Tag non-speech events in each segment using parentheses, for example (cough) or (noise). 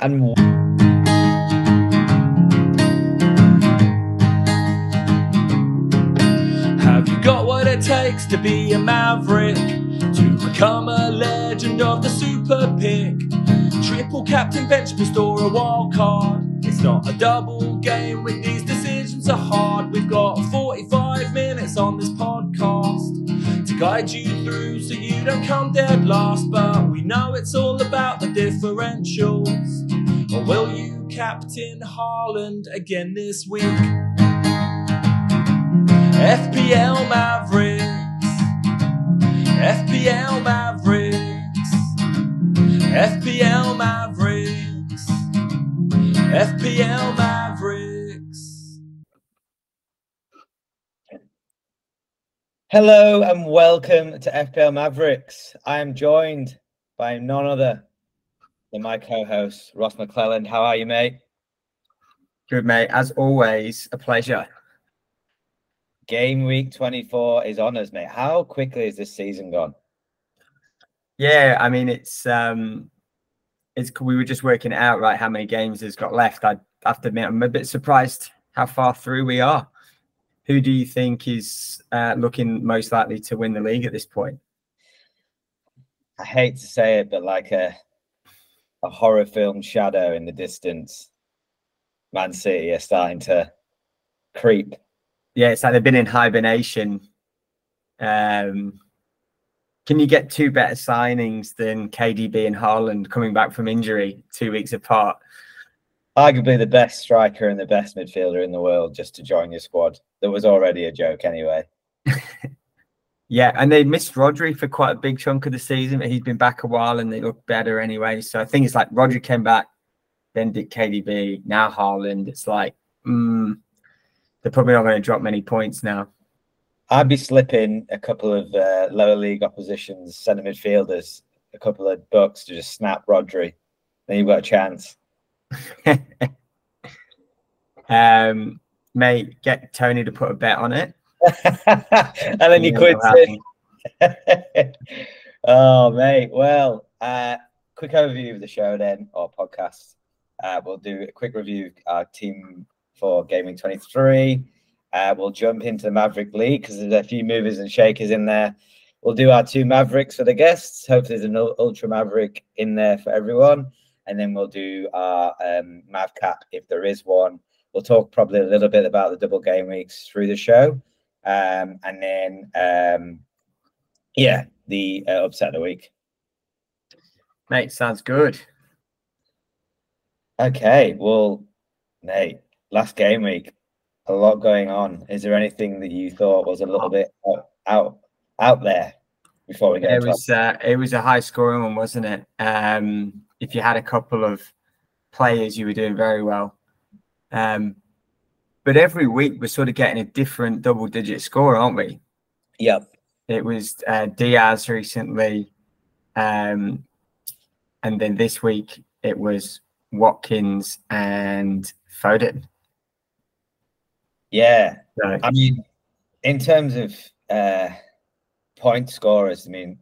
and Have you got what it takes to be a maverick? To become a legend of the super pick? Triple captain, bench boost, or a wild card? It's not a double game when these decisions are hard. We've got 45 minutes on this podcast guide you through so you don't come dead last. But we know it's all about the differentials. Or will you captain Haaland again this week? FPL Mavericks. FPL Mavericks. FPL Mavericks. FPL Mavericks. Hello and welcome to FPL Mavericks. I am joined by none other than my co-host Ross McClelland. How are you, mate? Good, mate. As always, a pleasure. Game week 24 is on us, mate. How quickly is this season gone? Yeah, I mean, it's um, it's we were just working out, right? How many games has got left? I have to admit, I'm a bit surprised how far through we are. Who do you think is uh, looking most likely to win the league at this point? I hate to say it, but like a a horror film shadow in the distance, Man City are starting to creep. Yeah, it's like they've been in hibernation. Um, can you get two better signings than KDB and Haaland coming back from injury two weeks apart? Arguably the best striker and the best midfielder in the world just to join your squad. That was already a joke anyway. (laughs) Yeah, and they missed Rodri for quite a big chunk of the season, but he's been back a while and they look better anyway. So I think it's like Rodri came back, then did KDB, now Haaland. It's like, mm, they're probably not going to drop many points now. I'd be slipping a couple of uh, lower league oppositions, centre midfielders, a couple of bucks to just snap Rodri. Then you've got a chance. (laughs) um, mate, get Toney to put a bet on it. (laughs) and then you quit it. (laughs) oh, mate. Well, uh, quick overview of the show then, or podcast. Uh, we'll do a quick review of our team for Gaming 23. Uh, we'll jump into the Maverick League because there's a few movers and shakers in there. We'll do our two Mavericks for the guests. Hopefully, there's an Ultra Maverick in there for everyone. And then we'll do our um, Mav Cap if there is one. We'll talk probably a little bit about the double game weeks through the show. Um, and then, um, yeah, the uh, upset of the week. Mate, sounds good. Okay, well, Nate, last game week, a lot going on. Is there anything that you thought was a little bit out out, out there before we get It was uh, it was a high scoring one, wasn't it? Um, if you had a couple of players, you were doing very well. Um, but every week we're sort of getting a different double digit score, aren't we? Yep. It was uh, Diaz recently, um, and then this week it was Watkins and Foden. Yeah. So, I mean, in terms of uh, point scorers, I mean,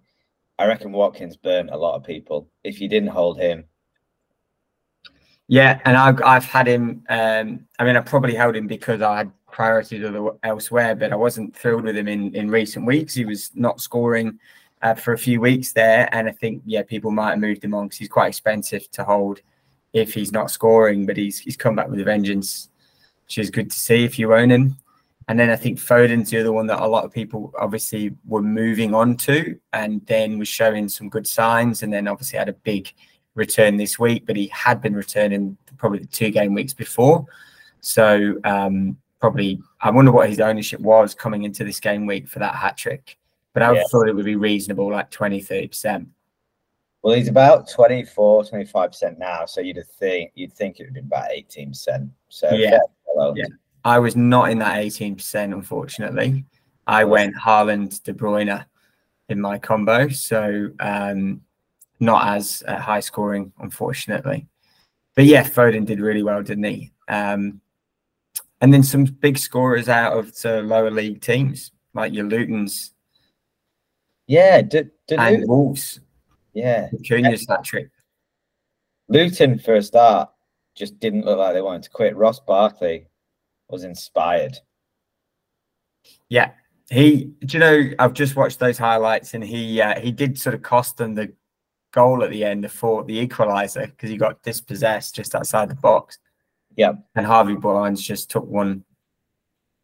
I reckon Watkins burnt a lot of people. If you didn't hold him, Yeah, and I've I've had him. Um, I mean, I probably held him because I had priorities other elsewhere, but I wasn't thrilled with him in in recent weeks. He was not scoring uh, for a few weeks there, and I think yeah, people might have moved him on because he's quite expensive to hold if he's not scoring. But he's he's come back with a vengeance, which is good to see if you own him. And then I think Foden's the other one that a lot of people obviously were moving on to, and then was showing some good signs, and then obviously had a big return this week, but he had been returning probably the two game weeks before. So um, probably, I wonder what his ownership was coming into this game week for that hat trick. But I Yeah. thought it would be reasonable, like 20, 30%. well, he's about 24, 25 percent now. So you'd think you'd think it would be about eighteen percent. So Yeah. well, Yeah. I was not in that 18%, unfortunately. I went Haaland, De Bruyne in my combo. So um, not as uh, high scoring, unfortunately. But yeah, Foden did really well, didn't he? Um, and then some big scorers out of the lower league teams, like your Lutons Yeah, did, did and Luton- Wolves. yeah. Cunha's that trick. Luton, for a start, just didn't look like they wanted to quit. Ross Barkley was inspired. Yeah, he. Do you know? I've just watched those highlights, and he uh, he did sort of cost them the goal at the end, the for the equaliser, because he got dispossessed just outside the box. Yeah, and Harvey Barnes just took one,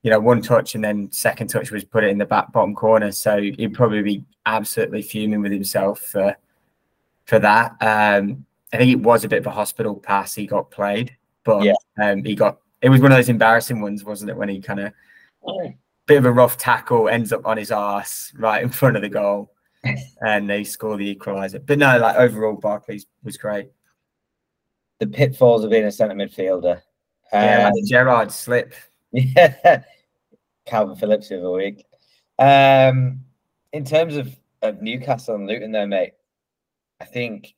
you know, one touch, and then second touch was put it in the back bottom corner. So he'd probably be absolutely fuming with himself for for that. Um, I think it was a bit of a hospital pass he got played, but Yeah. um, he got it was one of those embarrassing ones, wasn't it? When he kind of bit of a rough tackle ends up on his ass right in front of the goal, and they score the equaliser. But no, like overall, Barkley's was great. the pitfalls of being a centre midfielder. Yeah, Um, like Gerrard slip. Yeah, (laughs) Kalvin Phillips of the other week. Um, in terms of, of Newcastle and Luton, though, mate, I think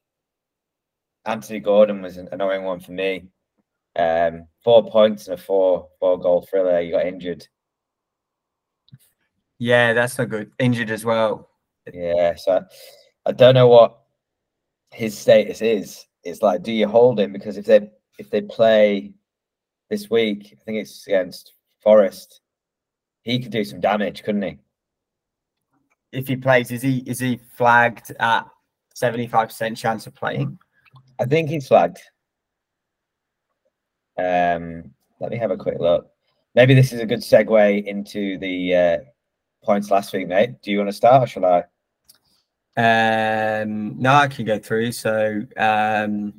Anthony Gordon was an annoying one for me. Um, four points and a four four goal thriller. You got injured. Yeah, that's not good. Injured as well. Yeah, so I don't know what his status is. It's like, do you hold him because if they if they play this week, I think it's against Forest, he could do some damage, couldn't he? If he plays, is he is he flagged at seventy five percent chance of playing? I think he's flagged. Um, let me have a quick look. Maybe this is a good segue into the uh, points last week, mate. Do you want to start or shall I? Um, no, I can go through. So, um,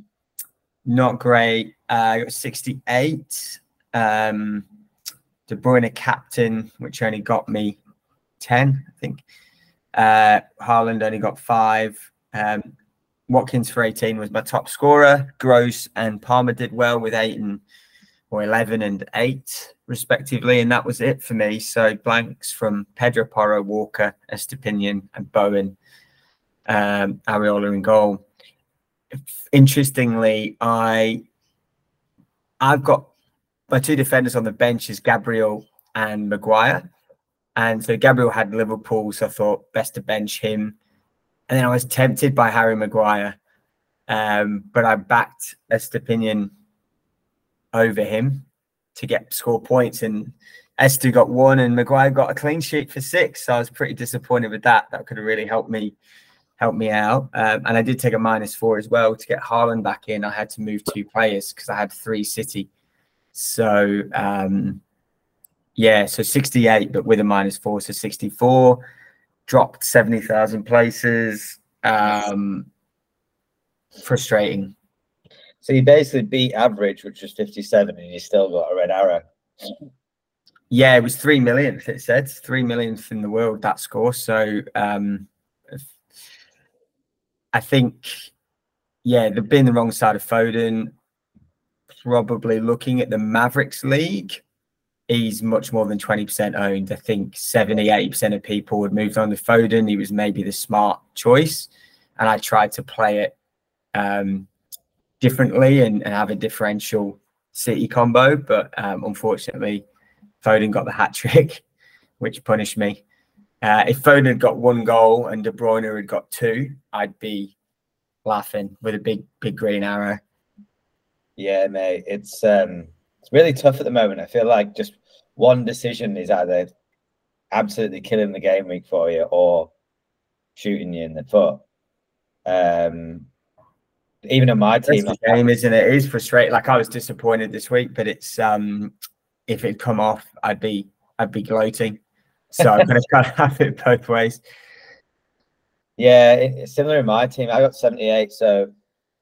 not great. Uh, I got 68. Um, De Bruyne captain, which only got me 10, I think. Uh, Haaland only got five. Um, Watkins for 18 was my top scorer. Gross and Palmer did well with eight and or 11 and eight, respectively. And that was it for me. So blanks from Pedro Porro, Walker, Estupiñán, and Bowen um, Areola in goal. Interestingly, I I've got my two defenders on the bench is Gabriel and Maguire, and so Gabriel had Liverpool, so I thought best to bench him. And then I was tempted by Harry Maguire, um, but I backed Estupiñán over him to get score points, and Esther got one, and Maguire got a clean sheet for six. So I was pretty disappointed with that. That could have really helped me helped me out. Um, and I did take a minus four as well to get Haaland back in. I had to move two players because I had three City. So um, yeah, so 68, but with a minus four, so 64. Dropped 70,000 places. Um, frustrating. So you basically beat average, which was 57, and you still got a red arrow. Yeah, it was three millionth. It said three millionth in the world that score. So um, I think, yeah, they've been the wrong side of Foden. Probably looking at the Mavericks League, he's much more than 20% owned. I think 70, 80% of people would move on to Foden. He was maybe the smart choice. And I tried to play it um, differently and, and have a differential City combo. But um, unfortunately, Foden got the hat trick, (laughs) which punished me. Uh, if Foden had got one goal and De Bruyne had got two, I'd be laughing with a big, big green arrow. Yeah, mate, it's um, it's really tough at the moment. I feel like just one decision is either absolutely killing the game week for you or shooting you in the foot. Um, even on my team, the game, isn't it? It is frustrating. Like I was disappointed this week, but it's um, if it come off, I'd be, I'd be gloating. So I'm gonna kind of have it both ways. Yeah, it's similar in my team. I got 78, so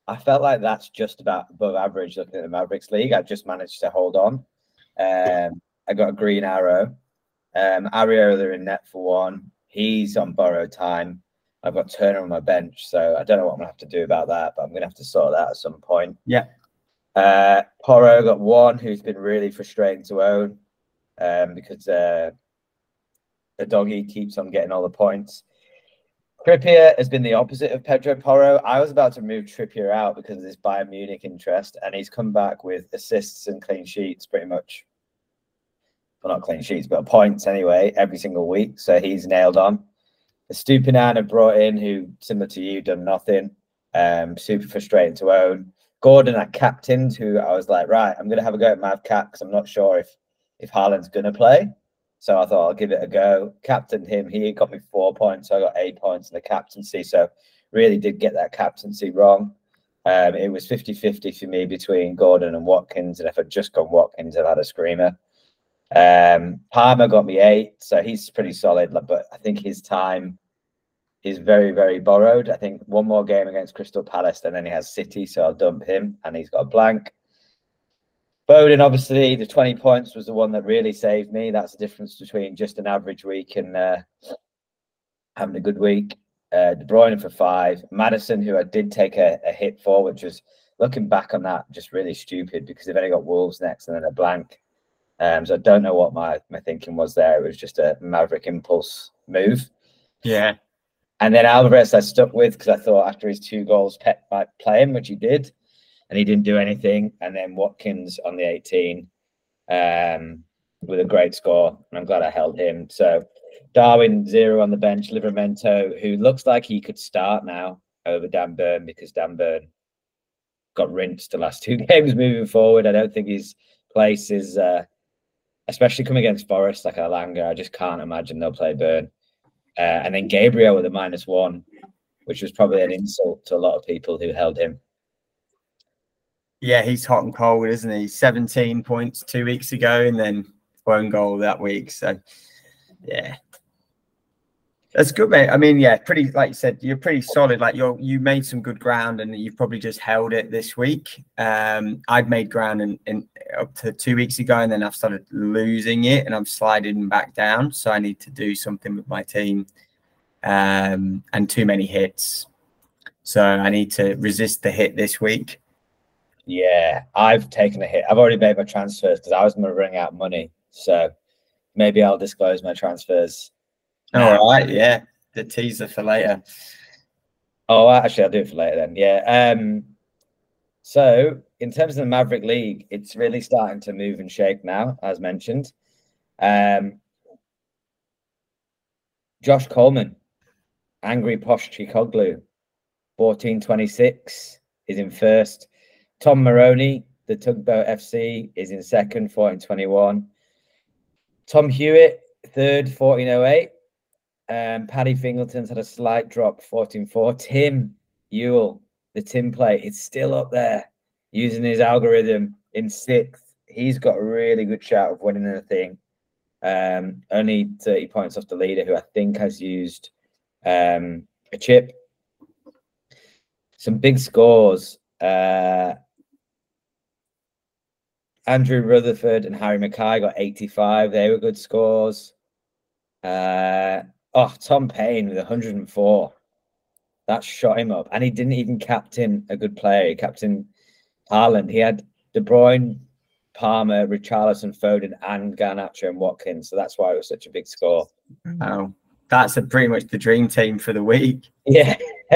I felt like that's just about above average looking at the Mavericks League. I just managed to hold on. Um, I got a green arrow. Um, Areola in net for one. He's on borrowed time. I've got Turner on my bench, so I don't know what I'm gonna have to do about that, but I'm gonna have to sort that at some point. Yeah. Uh, Porro got one, who's been really frustrating to own, um, because uh, Udogie keeps on getting all the points. Trippier has been the opposite of Pedro Porro. I was about to move Trippier out because of this Bayern Munich interest, and he's come back with assists and clean sheets pretty much. Well, not clean sheets, but points anyway, every single week. So he's nailed on. Stupinan have brought in, who, similar to you, done nothing. Um, super frustrating to own. Gordon I captained, who I was like, right, I'm gonna have a go at Mav Cap because I'm not sure if if Haaland's gonna play. So I thought I'll give it a go. Captained him. He got me four points. So I got eight points in the captaincy. So really did get that captaincy wrong. Um, it was 50 50 for me between Gordon and Watkins. And if I'd just gone Watkins, I'd had a screamer. Um, Palmer got me eight. So he's pretty solid. But I think his time is very, very borrowed. I think one more game against Crystal Palace and then he has City. So I'll dump him and he's got a blank. Foden, obviously, the 20 points was the one that really saved me. That's the difference between just an average week and uh, having a good week. Uh, De Bruyne for five. Madison, who I did take a, a, hit for, which was looking back on that, just really stupid because they've only got Wolves next and then a blank. Um, so I don't know what my, my thinking was there. It was just a maverick impulse move. Yeah. And then Alvarez, I stuck with because I thought after his two goals, Pep might play him, which he did and he didn't do anything. And then Watkins on the 18 um, with a great score. And I'm glad I held him. So Darwin zero on the bench. Livramento, who looks like he could start now over Dan Burn because Dan Burn got rinsed the last (laughs) two games moving forward. I don't think his place is, uh, especially coming against Forest like Elanga. I just can't imagine they'll play Burn. Uh, and then Gabriel with a minus one, which was probably an insult to a lot of people who held him. Yeah, he's hot and cold, isn't he? 17 points two weeks ago and then one goal that week. So, yeah. That's good, mate. I mean, yeah, pretty like you said, you're pretty solid. Like you're you made some good ground and you've probably just held it this week. Um, I'd made ground in, in up to two weeks ago and then I've started losing it and I'm sliding back down. So I need to do something with my team. Um, and too many hits. So I need to resist the hit this week. Yeah, I've taken a hit. I've already made my transfers because I was going to bring out money. So maybe I'll disclose my transfers. All right. Yeah. The teaser for later. Oh, actually, I'll do it for later then. Yeah. Um, so in terms of the Maverick League, it's really starting to move and shake now, as mentioned. Um, Josh Coleman, Angry Posh Chikoglu, 1426 is in first. Tom Maroney, the Tugboat FC, is in second, 1421. Tom Hewitt, third, 1408. Um, Paddy Fingleton's had a slight drop, 144. Tim Ewell, the Tim play, it's still up there using his algorithm in sixth. He's got a really good shot of winning the thing. Um, only 30 points off the leader, who I think has used um, a chip. Some big scores. Uh, Andrew Rutherford and Harry Mackay got 85. They were good scores. Uh, oh, Tom Payne with 104. That shot him up. And he didn't even captain a good player. He captain Haaland. He had De Bruyne, Palmer, Richarlison, Foden, and Garnacho and Watkins. So that's why it was such a big score. Wow. That's a pretty much the dream team for the week. Yeah. (laughs)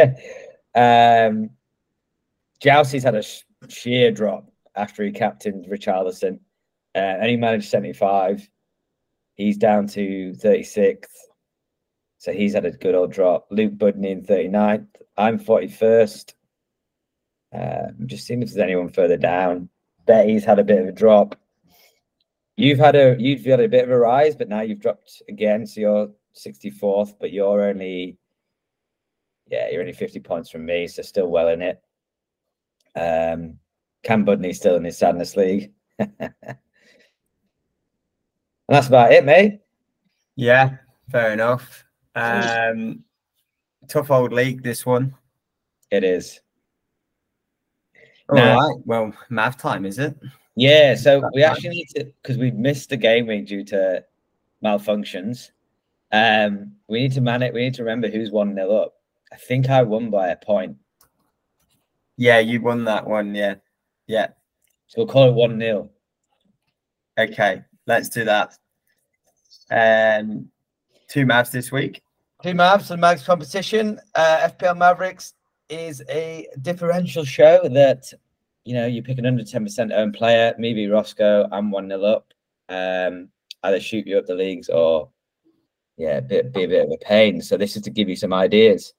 um, Jousy's had a sh- sheer drop after he captained Richarlison. Uh, and he managed 75. He's down to 36th. So he's had a good old drop. Luke Budney in 39th. I'm 41st. Uh, I'm just seeing if there's anyone further down. Betty's had a bit of a drop. You've had a you've had a bit of a rise, but now you've dropped again. So you're 64th, but you're only yeah, you're only 50 points from me, so still well in it. Um, Cam Budney still in his sadness league. (laughs) and that's about it, mate. Yeah, fair enough. Um, tough old league, this one. It is. All now, right. Well, math time, is it? Yeah. So we actually need to, because we've missed the game week due to malfunctions. Um, we need to man it. We need to remember who's one nil up. I think I won by a point. Yeah, you won that one. Yeah. Yeah. So we'll call it 1 0. Okay, let's do that. Um, two Mavs this week. Two Mavs and Mavs competition. Uh, FPL Mavericks is a differential show that, you know, you pick an under 10% own player, maybe Roscoe, I'm 1 0 up. Um, either shoot you up the leagues or, yeah, be, be a bit of a pain. So this is to give you some ideas.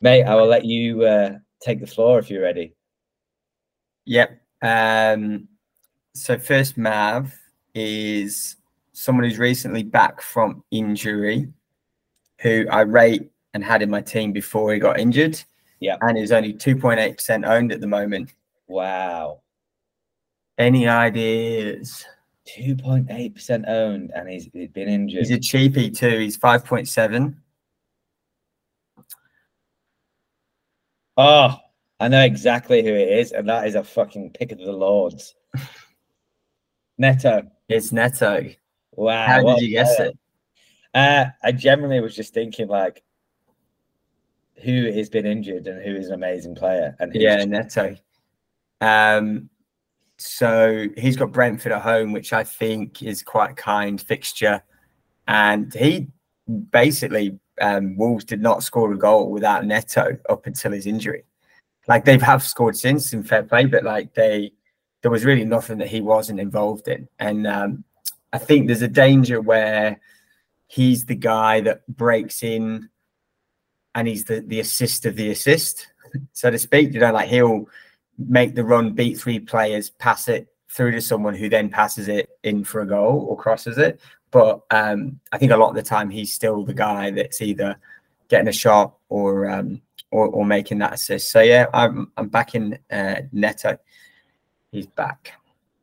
Mate, I will let you uh, take the floor if you're ready. Yep. Um, so first Mav is someone who's recently back from injury, who I rate and had in my team before he got injured. Yeah. And is only 2.8% owned at the moment. Wow. Any ideas? 2.8% owned and he's, he's been injured. He's a cheapie too. He's 5.7. Oh, I know exactly who it is, and that is a fucking pick of the Lords. (laughs) Neto. It's Neto. Wow. How did you guess it? Uh, I generally was just thinking like who has been injured and who is an amazing player. And Yeah, Neto. Um, so he's got Brentford at home, which I think is quite a kind fixture. And he basically, um, Wolves did not score a goal without Neto up until his injury. Like they have scored since in fair play, but like they, there was really nothing that he wasn't involved in. And um, I think there's a danger where he's the guy that breaks in and he's the, the assist of the assist, so to speak. You know, like he'll make the run, beat three players, pass it through to someone who then passes it in for a goal or crosses it. But um, I think a lot of the time he's still the guy that's either getting a shot or um, or, or making that assist. So yeah, I'm I'm back in uh, Neto. He's back.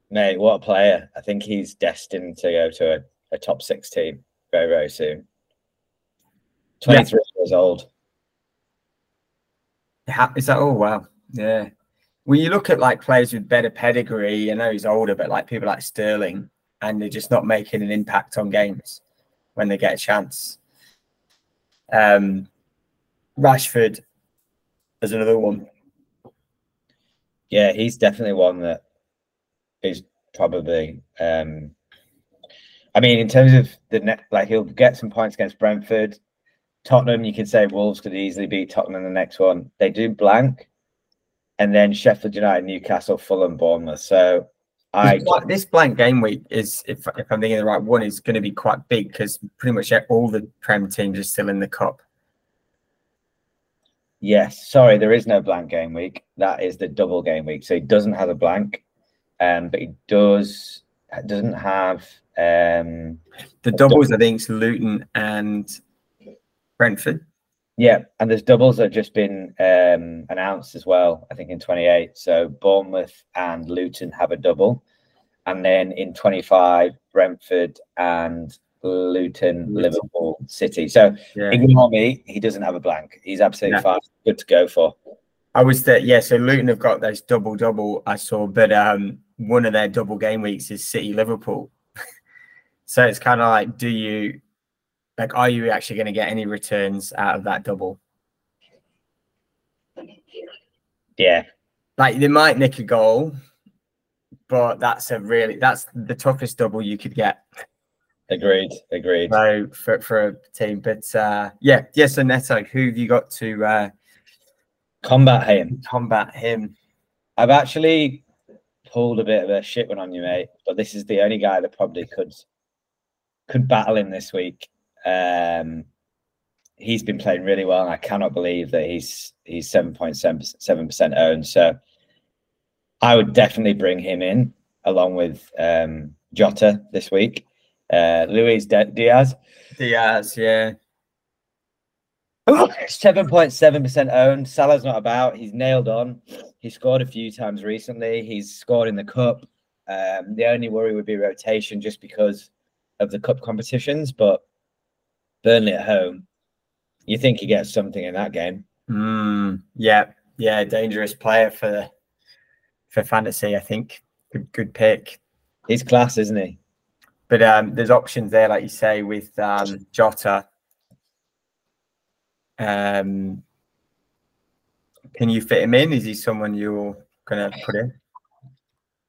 Mate, what a player. I think he's destined to go to a, a top six team very, very soon. 23 years old. Is that oh wow yeah. When you look at like players with better pedigree, I know he's older, but like people like Sterling, and they're just not making an impact on games when they get a chance. Um, Rashford is another one. Yeah, he's definitely one that is probably. Um, I mean, in terms of the net, like he'll get some points against Brentford, Tottenham. You could say Wolves could easily beat Tottenham in the next one. They do blank, and then Sheffield United, Newcastle, Fulham, Bournemouth. So I This blank- this blank game week is, if, if I'm thinking the right one, is going to be quite big because pretty much all the Prem teams are still in the cup. Yes, sorry, there is no blank game week. That is the double game week. So he doesn't have a blank, um, but he does doesn't have um The doubles, I think, is Luton and Brentford. yeah, and there's doubles that have just been um announced as well, I think in 28. So Bournemouth and Luton have a double. And then in 25, Brentford and Luton. Liverpool, City. So Yeah. ignore me, he doesn't have a blank. He's absolutely fine. Good to go for. I was there, yeah. So Luton have got those double double I saw, but um, one of their double game weeks is City Liverpool. (laughs) so it's kind of like, do you like, are you actually going to get any returns out of that double? Yeah. Like they might nick a goal, but that's a really that's the toughest double you could get. Agreed. Agreed. So for for a team, but uh, yeah, yeah. So Neto, who have you got to uh, Combat him. combat him? I've actually pulled a bit of a shit one on you, mate. But this is the only guy that probably could could battle him this week. Um, he's been playing really well, and I cannot believe that he's he's seven point seven seven percent owned. So I would definitely bring him in along with um, Jota this week. Uh, Luis Diaz, Diaz, yeah. (laughs) seven point seven percent owned. Salah's not about. He's nailed on. He scored a few times recently. He's scored in the cup. Um, the only worry would be rotation, just because of the cup competitions. But Burnley at home, you think he gets something in that game? Mm, yeah, yeah, dangerous player for for fantasy. I think good, good pick. He's class, isn't he? But um, there's options there, like you say, with um, Jota. Um, can you fit him in? Is he someone you're gonna put in?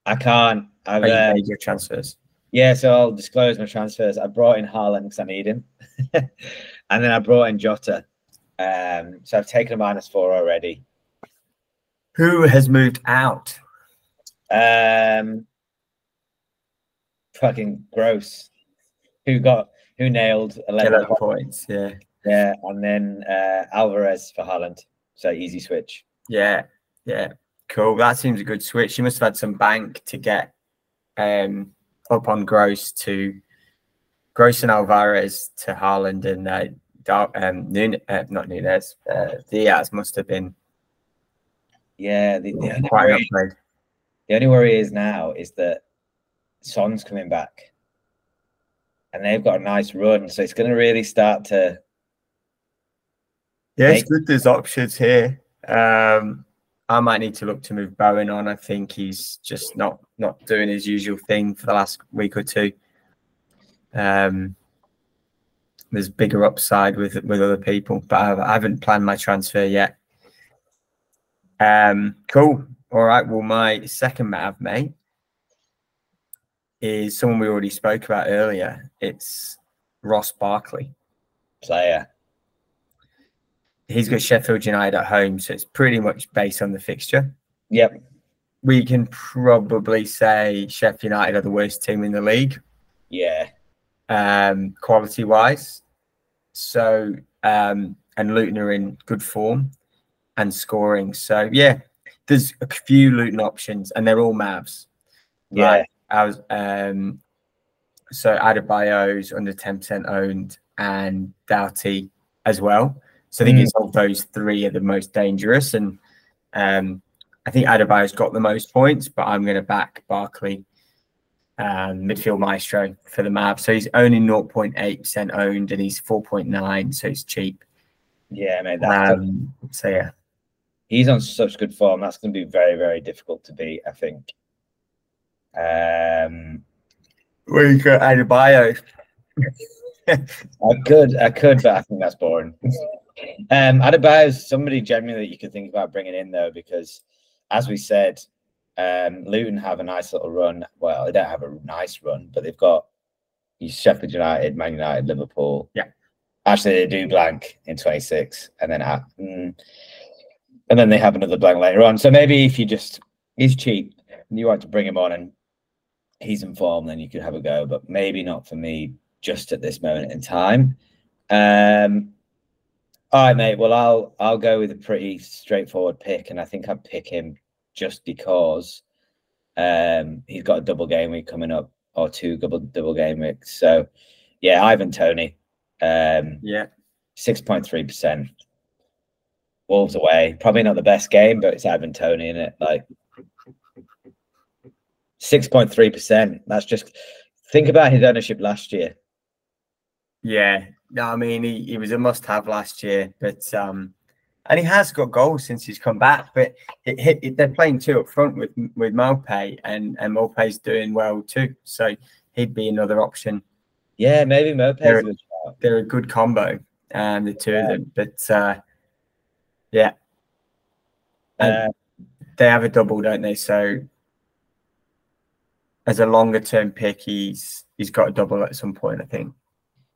I can't. I've, Or you uh, made your transfers? yeah, so I'll disclose my transfers. I brought in Haaland because I need him, (laughs) and then I brought in Jota. Um, so I've taken a minus four already. Who has moved out? Um, fucking gross. Who got who nailed 11, 11 points? Yeah, Yeah, and then uh, Alvarez for Haaland. So easy switch. yeah, yeah. Cool. That seems a good switch. You must have had some bank to get um, up on Gross to Gross and Alvarez to Haaland and uh, Dar- um, Nun- uh, not Nunez. Uh, Diaz must have been Yeah, the, the, only quite worry, upgrade. the only worry is now is that Son's coming back, and they've got a nice run, so it's going to really start to. Yeah, it's Make- good. There's options here. Um, I might need to look to move Bowen on. I think he's just not not doing his usual thing for the last week or two. Um, there's bigger upside with with other people, but I, I haven't planned my transfer yet. Um, cool. All right. Well, my second Mav mate is someone we already spoke about earlier. It's Ross Barkley. player. He's got Sheffield United at home, so it's pretty much based on the fixture. Yep. We can probably say Sheffield United are the worst team in the league, Yeah. um, quality wise. So, um, and Luton are in good form and scoring. So, yeah, there's a few Luton options, and they're all Mavs. Yeah. Right. I was um so Adebayo's under 10% owned and Doughty as well. So I think Mm. it's of those three are the most dangerous. And um I think Adebayo's got the most points, but I'm gonna back Barkley um midfield maestro for the map. So he's only 0.8% owned and he's 4.9, so he's cheap. Yeah, mate. That's Um so yeah. he's on such good form. That's going to be very, very difficult to beat. I think. Um, Where you got Adebayo? I could, I could, but I think that's boring. Um, Adebayo's somebody generally that you could think about bringing in though, because as we said, um, Luton have a nice little run. Well, they don't have a nice run, but they've got Sheffield United, Man United, Liverpool. Yeah. Actually, they do blank in 26, and then at, mm, and then they have another blank later on. So maybe if you just he's cheap, and you want to bring him on and he's in form, then you could have a go. But maybe not for me just at this moment in time. Um, all right, mate. Well, I'll I'll go with a pretty straightforward pick, and I think I'd pick him just because um, he's got a double game week coming up, or two double double game weeks. So, yeah, Ivan Toney, um, Yeah. six point three percent. Wolves away, probably not the best game, but it's Ivan Toney in it. Like six point three percent. That's just think about his ownership last year. Yeah, no, I mean he, he was a must-have last year, but um, and he has got goals since he's come back. But it, it, it- they're playing two up front with with Maupay, and and Maupay's doing well too, so he'd be another option. Yeah, maybe Moped's There- a. They're a good combo, um, the two Yeah. of them. But uh, yeah, Uh, they have a double, don't they? So as a longer-term pick, he's he's got a double at some point, I think.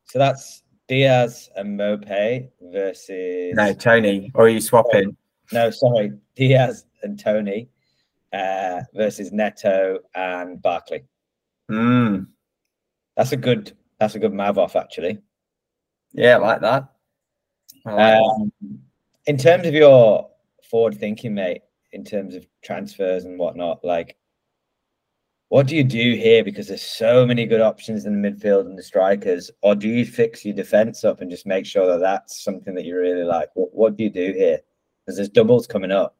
So that's Diaz and Mope versus No, Toney, or are you swapping? no, sorry, Diaz and Toney uh, versus Neto and Barkley. Mm, That's a good. That's a good mav off actually. yeah, I like that. I like that. Um, in terms of your forward thinking, mate, in terms of transfers and whatnot, like, what do you do here? Because there's so many good options in the midfield and the strikers, or do you fix your defense up and just make sure that that's something that you really like? What, what do you do here? Because there's doubles coming up.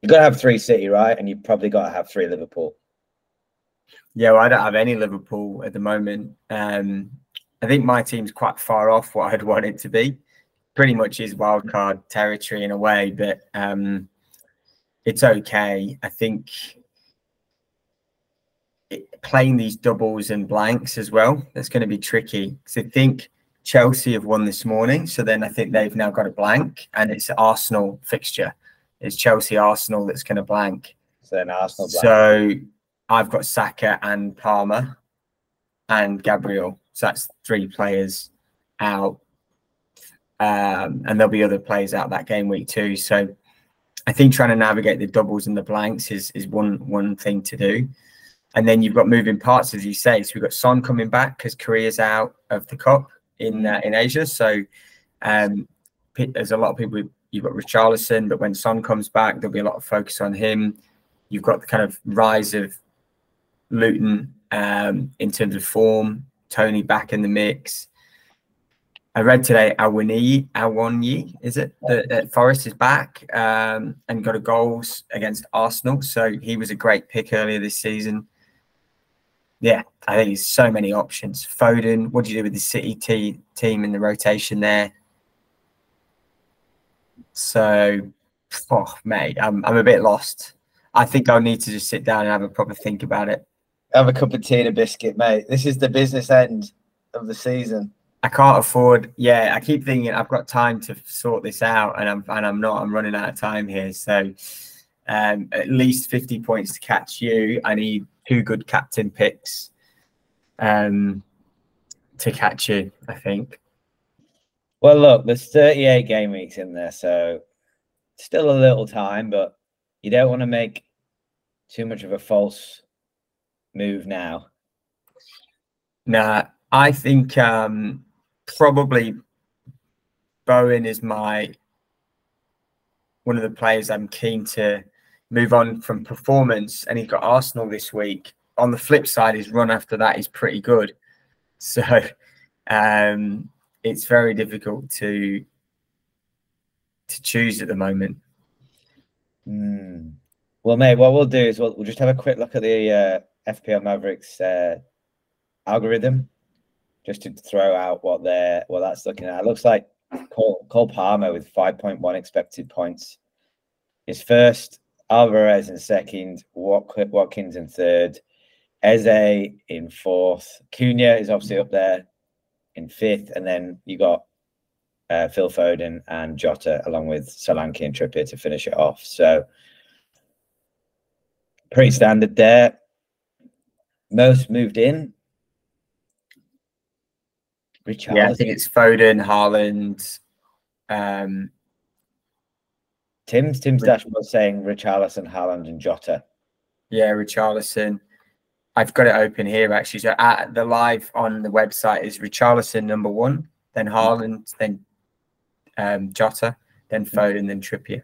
You've got to have three City, right? And you've probably got to have three Liverpool. Yeah, well, I don't have any Liverpool at the moment. Um, I think my team's quite far off what I'd (laughs) want it to be. Pretty much is wildcard territory in a way, but um, it's okay. I think playing these doubles and blanks as well, that's going to be tricky. Because I think Chelsea have won this morning, so then I think they've now got a blank, and it's Arsenal fixture. It's Chelsea Arsenal that's going to blank. So then Arsenal. black. So I've got Saka and Palmer and Gabriel. So that's three players out. Um, and there'll be other players out that game week too. So I think trying to navigate the doubles and the blanks is is one one thing to do. And then you've got moving parts, as you say. So we've got Son coming back because Korea's out of the cup in uh, in Asia. So um, there's a lot of people you've got Richarlison, but when Son comes back, there'll be a lot of focus on him. You've got the kind of rise of Luton um, in terms of form. Toney back in the mix. I read today Awoniyi, Awoniyi, is it? That, that Forest is back um, and got a goals against Arsenal. So he was a great pick earlier this season. Yeah, I think there's so many options. Foden, what do you do with the City t- team in the rotation there? So, oh, mate, I'm, I'm a bit lost. I think I'll need to just sit down and have a proper think about it. Have a cup of tea and a biscuit, mate. This is the business end of the season. I can't afford. Yeah, I keep thinking I've got time to sort this out, and I'm and I'm not. I'm running out of time here. So, um, at least fifty points to catch you. I need two good captain picks, um, to catch you. I think. Well, look, there's 38 game weeks in there, so still a little time, but you don't want to make too much of a false move now. Nah, I think um, probably Bowen is my one of the players I'm keen to move on from performance, and he's got Arsenal this week. On the flip side, his run after that is pretty good, (laughs) so um, it's very difficult to to choose at the moment. Mm. Well, mate, what we'll do is we'll, we'll just have a quick look at the uh, FPL Mavericks uh, algorithm just to throw out what they're what that's looking at. It looks like Cole, Cole Palmer with 5.1 expected points. His first, Alvarez in second, Watkins in third, Eze in fourth. Cunha is obviously up there in fifth, and then you got uh, Phil Foden and Jota along with Solanke and Trippier to finish it off. So pretty standard there. Most moved in Richard. Yeah, I think it's Foden, Haaland. Um, Tim's Tim's dash was saying Richarlison, Haaland, and Jota. Yeah, Richarlison. I've got it open here actually. So at the live on the website is Richarlison number one, then Haaland, then um, Jota, then hmm. Foden, then Trippier.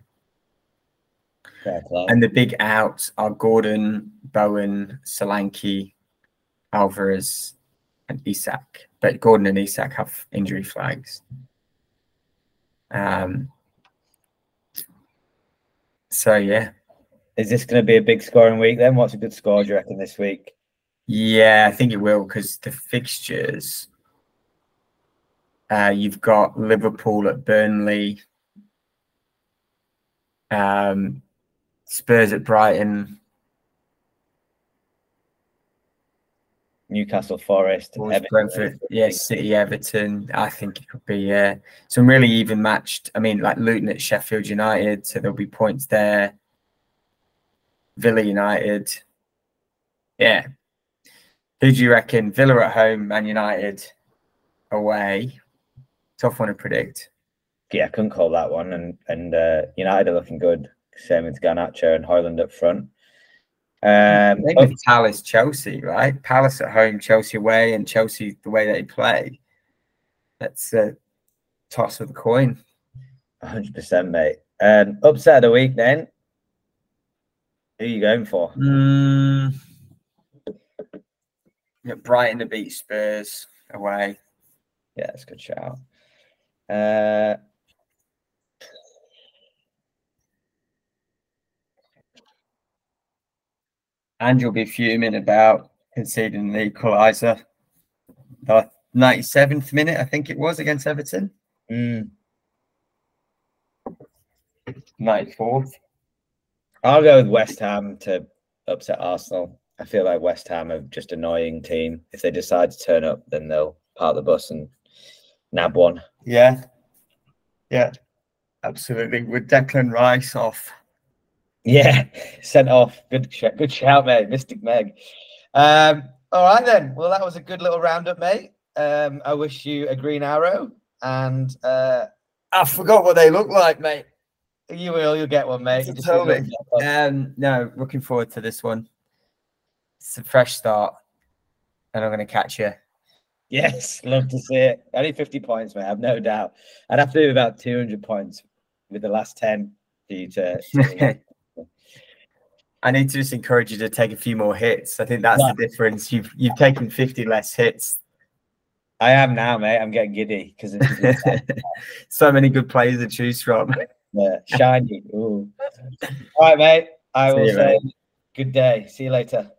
And the big outs are Gordon, Bowen, Solanke, Alvarez, and Isak but Gordon and Isak have injury flags. Um, so yeah. Is this going to be a big scoring week then? What's a good score do you reckon this week? Yeah, I think it will because the fixtures. Uh, you've got Liverpool at Burnley, um, Spurs at Brighton, Newcastle Forest, Brentford, yeah, City, Everton. I think it could be yeah, some really even matched. I mean, like Luton at Sheffield United, so there'll be points there. Villa United, yeah. Who do you reckon? Villa at home, Man United away. Tough one to predict. Yeah, I couldn't call that one. And and uh, United are looking good. Same with Garnacho and Højlund up front. Um, Maybe but, Palace, Chelsea, right? Palace at home, Chelsea away, and Chelsea the way they play. That's a toss of the coin. 100%, mate. Um, upset of the week, then. Who are you going for? Mm, yeah, Brighton to beat Spurs away. Yeah, that's a good shout. Uh, and you'll be fuming about conceding the equaliser. The 97th minute, I think it was, against Everton. Mm. 94th. I'll go with West Ham to upset Arsenal. I feel like West Ham are just annoying team. If they decide to turn up, then they'll park the bus and nab one. Yeah. Yeah. Absolutely. With Declan Rice off yeah, (laughs) sent off. Good, sh- good shout, mate. Mystic Meg. Um, all right then. Well, that was a good little roundup, mate. Um, I wish you a green arrow, and uh, I forgot what they look like, mate. You will. You'll get one, mate. Tell me. Um, no, looking forward to this one. It's a fresh start, and I'm going to catch you. Yes, love to see it. Only 50 points, mate. I've no doubt. I'd have to do about 200 points with the last 10 for you to. (laughs) I need to just encourage you to take a few more hits. I think that's the difference. You've you've taken 50 less hits. I am now, mate. I'm getting giddy because (laughs) so many good players to choose from. yeah, shiny. Ooh. All right, mate. I See will you, say good day. See you later.